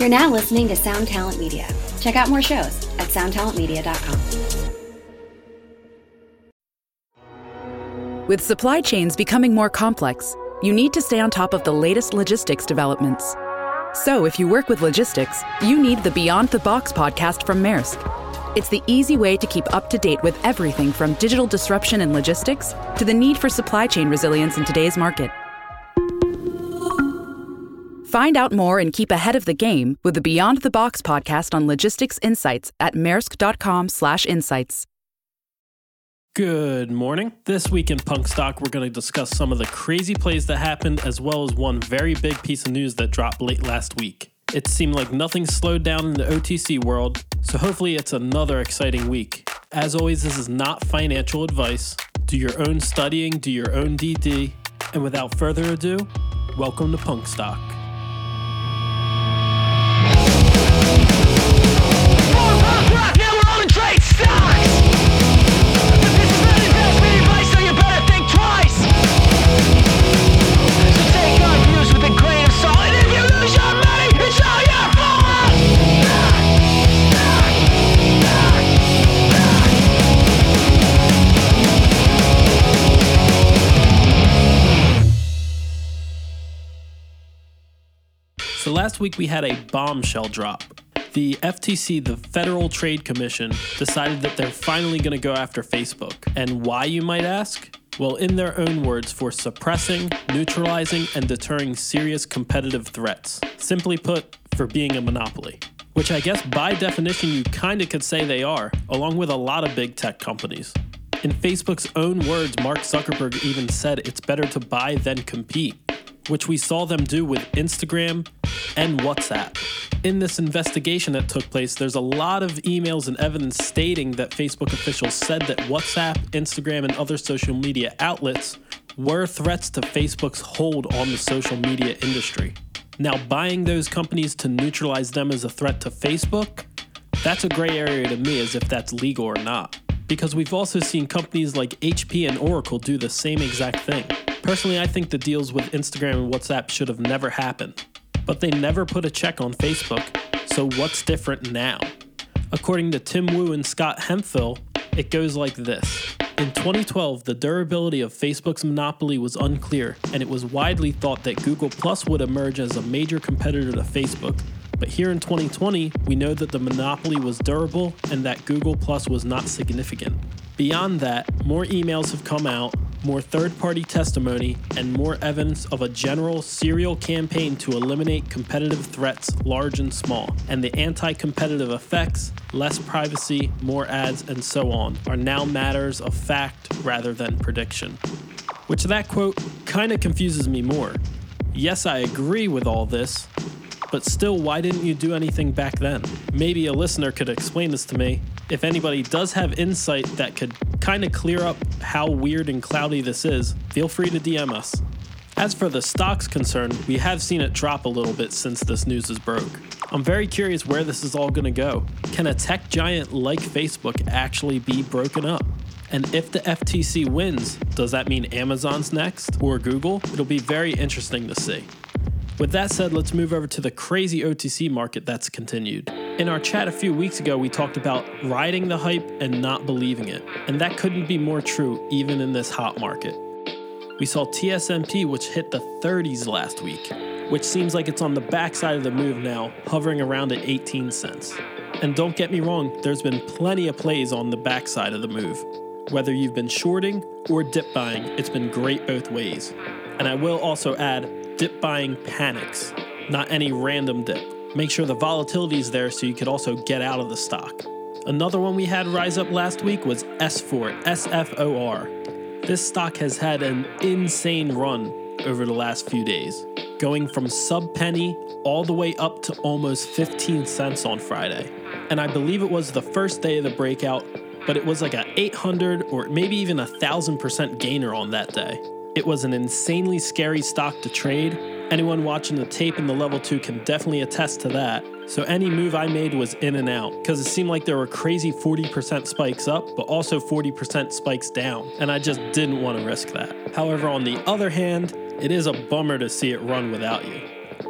You're now listening to Sound Talent Media. Check out more shows at soundtalentmedia.com. With supply chains becoming more complex, you need to stay on top of the latest logistics developments. So, if you work with logistics, you need the Beyond the Box podcast from Maersk. It's the easy way to keep up to date with everything from digital disruption in logistics to the need for supply chain resilience in today's market. Find out more and keep ahead of the game with the Beyond the Box podcast on logistics insights at maersk.com/insights. Good morning. This week in Punk Stock, we're going to discuss some of the crazy plays that happened, as well as one very big piece of news that dropped late last week. It seemed like nothing slowed down in the OTC world, so hopefully it's another exciting week. As always, this is not financial advice. Do your own studying, do your own DD, and without further ado, welcome to Punk Stock. Last week we had a bombshell drop. The FTC, the Federal Trade Commission, decided that they're finally going to go after Facebook. And why, you might ask? Well, in their own words, for suppressing, neutralizing, and deterring serious competitive threats. Simply put, for being a monopoly. Which I guess by definition you kinda could say they are, along with a lot of big tech companies. In Facebook's own words, Mark Zuckerberg even said it's better to buy than compete which we saw them do with Instagram and WhatsApp. In this investigation that took place, there's a lot of emails and evidence stating that Facebook officials said that WhatsApp, Instagram, and other social media outlets were threats to Facebook's hold on the social media industry. Now, buying those companies to neutralize them as a threat to Facebook, that's a gray area to me as if that's legal or not. Because we've also seen companies like HP and Oracle do the same exact thing. Personally, I think the deals with Instagram and WhatsApp should have never happened, but they never put a check on Facebook, so what's different now? According to Tim Wu and Scott Hemphill, it goes like this. In 2012, the durability of Facebook's monopoly was unclear, and it was widely thought that Google Plus would emerge as a major competitor to Facebook. But here in 2020, we know that the monopoly was durable and that Google Plus was not significant. Beyond that, more emails have come out, more third party testimony, and more evidence of a general serial campaign to eliminate competitive threats, large and small. And the anti competitive effects, less privacy, more ads, and so on, are now matters of fact rather than prediction. Which that quote kind of confuses me more. Yes, I agree with all this, but still, why didn't you do anything back then? Maybe a listener could explain this to me. If anybody does have insight that could kind of clear up how weird and cloudy this is, feel free to DM us. As for the stocks concerned, we have seen it drop a little bit since this news is broke. I'm very curious where this is all going to go. Can a tech giant like Facebook actually be broken up? And if the FTC wins, does that mean Amazon's next or Google? It'll be very interesting to see. With that said, let's move over to the crazy OTC market that's continued. In our chat a few weeks ago, we talked about riding the hype and not believing it, and that couldn't be more true even in this hot market. We saw TSMC, which hit the 30s last week, which seems like it's on the backside of the move now, hovering around at 18 cents. And don't get me wrong, there's been plenty of plays on the backside of the move. Whether you've been shorting or dip buying, it's been great both ways. And I will also add dip buying panics, not any random dip. Make sure the volatility is there so you could also get out of the stock. Another one we had rise up last week was S4, SFOR. This stock has had an insane run over the last few days, going from sub penny all the way up to almost 15 cents on Friday. And I believe it was the first day of the breakout, but it was like a 800 or maybe even a 1000% gainer on that day. It was an insanely scary stock to trade. Anyone watching the tape in the level 2 can definitely attest to that. So any move I made was in and out because it seemed like there were crazy 40% spikes up, but also 40% spikes down, and I just didn't want to risk that. However, on the other hand, it is a bummer to see it run without you.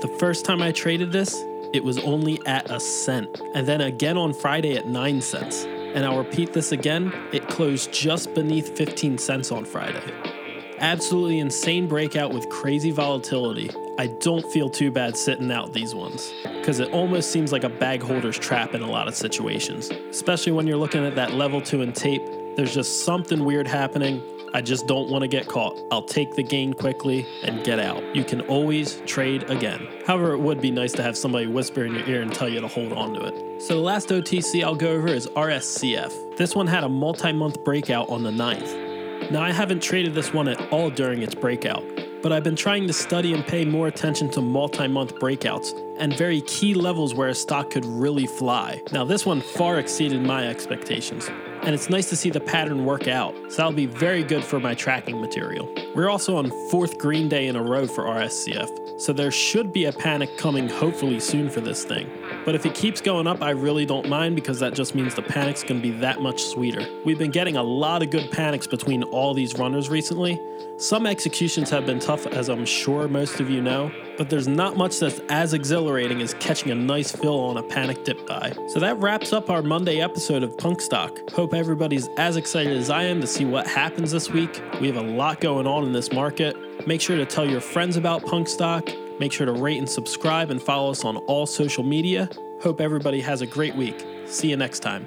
The first time I traded this, it was only at a cent, and then again on Friday at 9 cents. And I'll repeat this again, it closed just beneath 15 cents on Friday. Absolutely insane breakout with crazy volatility. I don't feel too bad sitting out these ones, because it almost seems like a bag holder's trap in a lot of situations, especially when you're looking at that level 2 and tape. There's just something weird happening. I just don't want to get caught. I'll take the gain quickly and get out. You can always trade again. However, it would be nice to have somebody whisper in your ear and tell you to hold on to it. So the last OTC I'll go over is RSCF. This one had a multi month breakout on the 9th. Now, I haven't traded this one at all during its breakout, but I've been trying to study and pay more attention to multi month breakouts and very key levels where a stock could really fly. Now, this one far exceeded my expectations, and it's nice to see the pattern work out, so that'll be very good for my tracking material. We're also on fourth green day in a row for RSCF, so there should be a panic coming hopefully soon for this thing. But if it keeps going up, I really don't mind because that just means the panic's gonna be that much sweeter. We've been getting a lot of good panics between all these runners recently. Some executions have been tough, as I'm sure most of you know, but there's not much that's as exhilarating as catching a nice fill on a panic dip buy. So that wraps up our Monday episode of Punk Stock. Hope everybody's as excited as I am to see what happens this week. We have a lot going on in this market. Make sure to tell your friends about Punk Stock Make sure to rate and subscribe and follow us on all social media. Hope everybody has a great week. See you next time.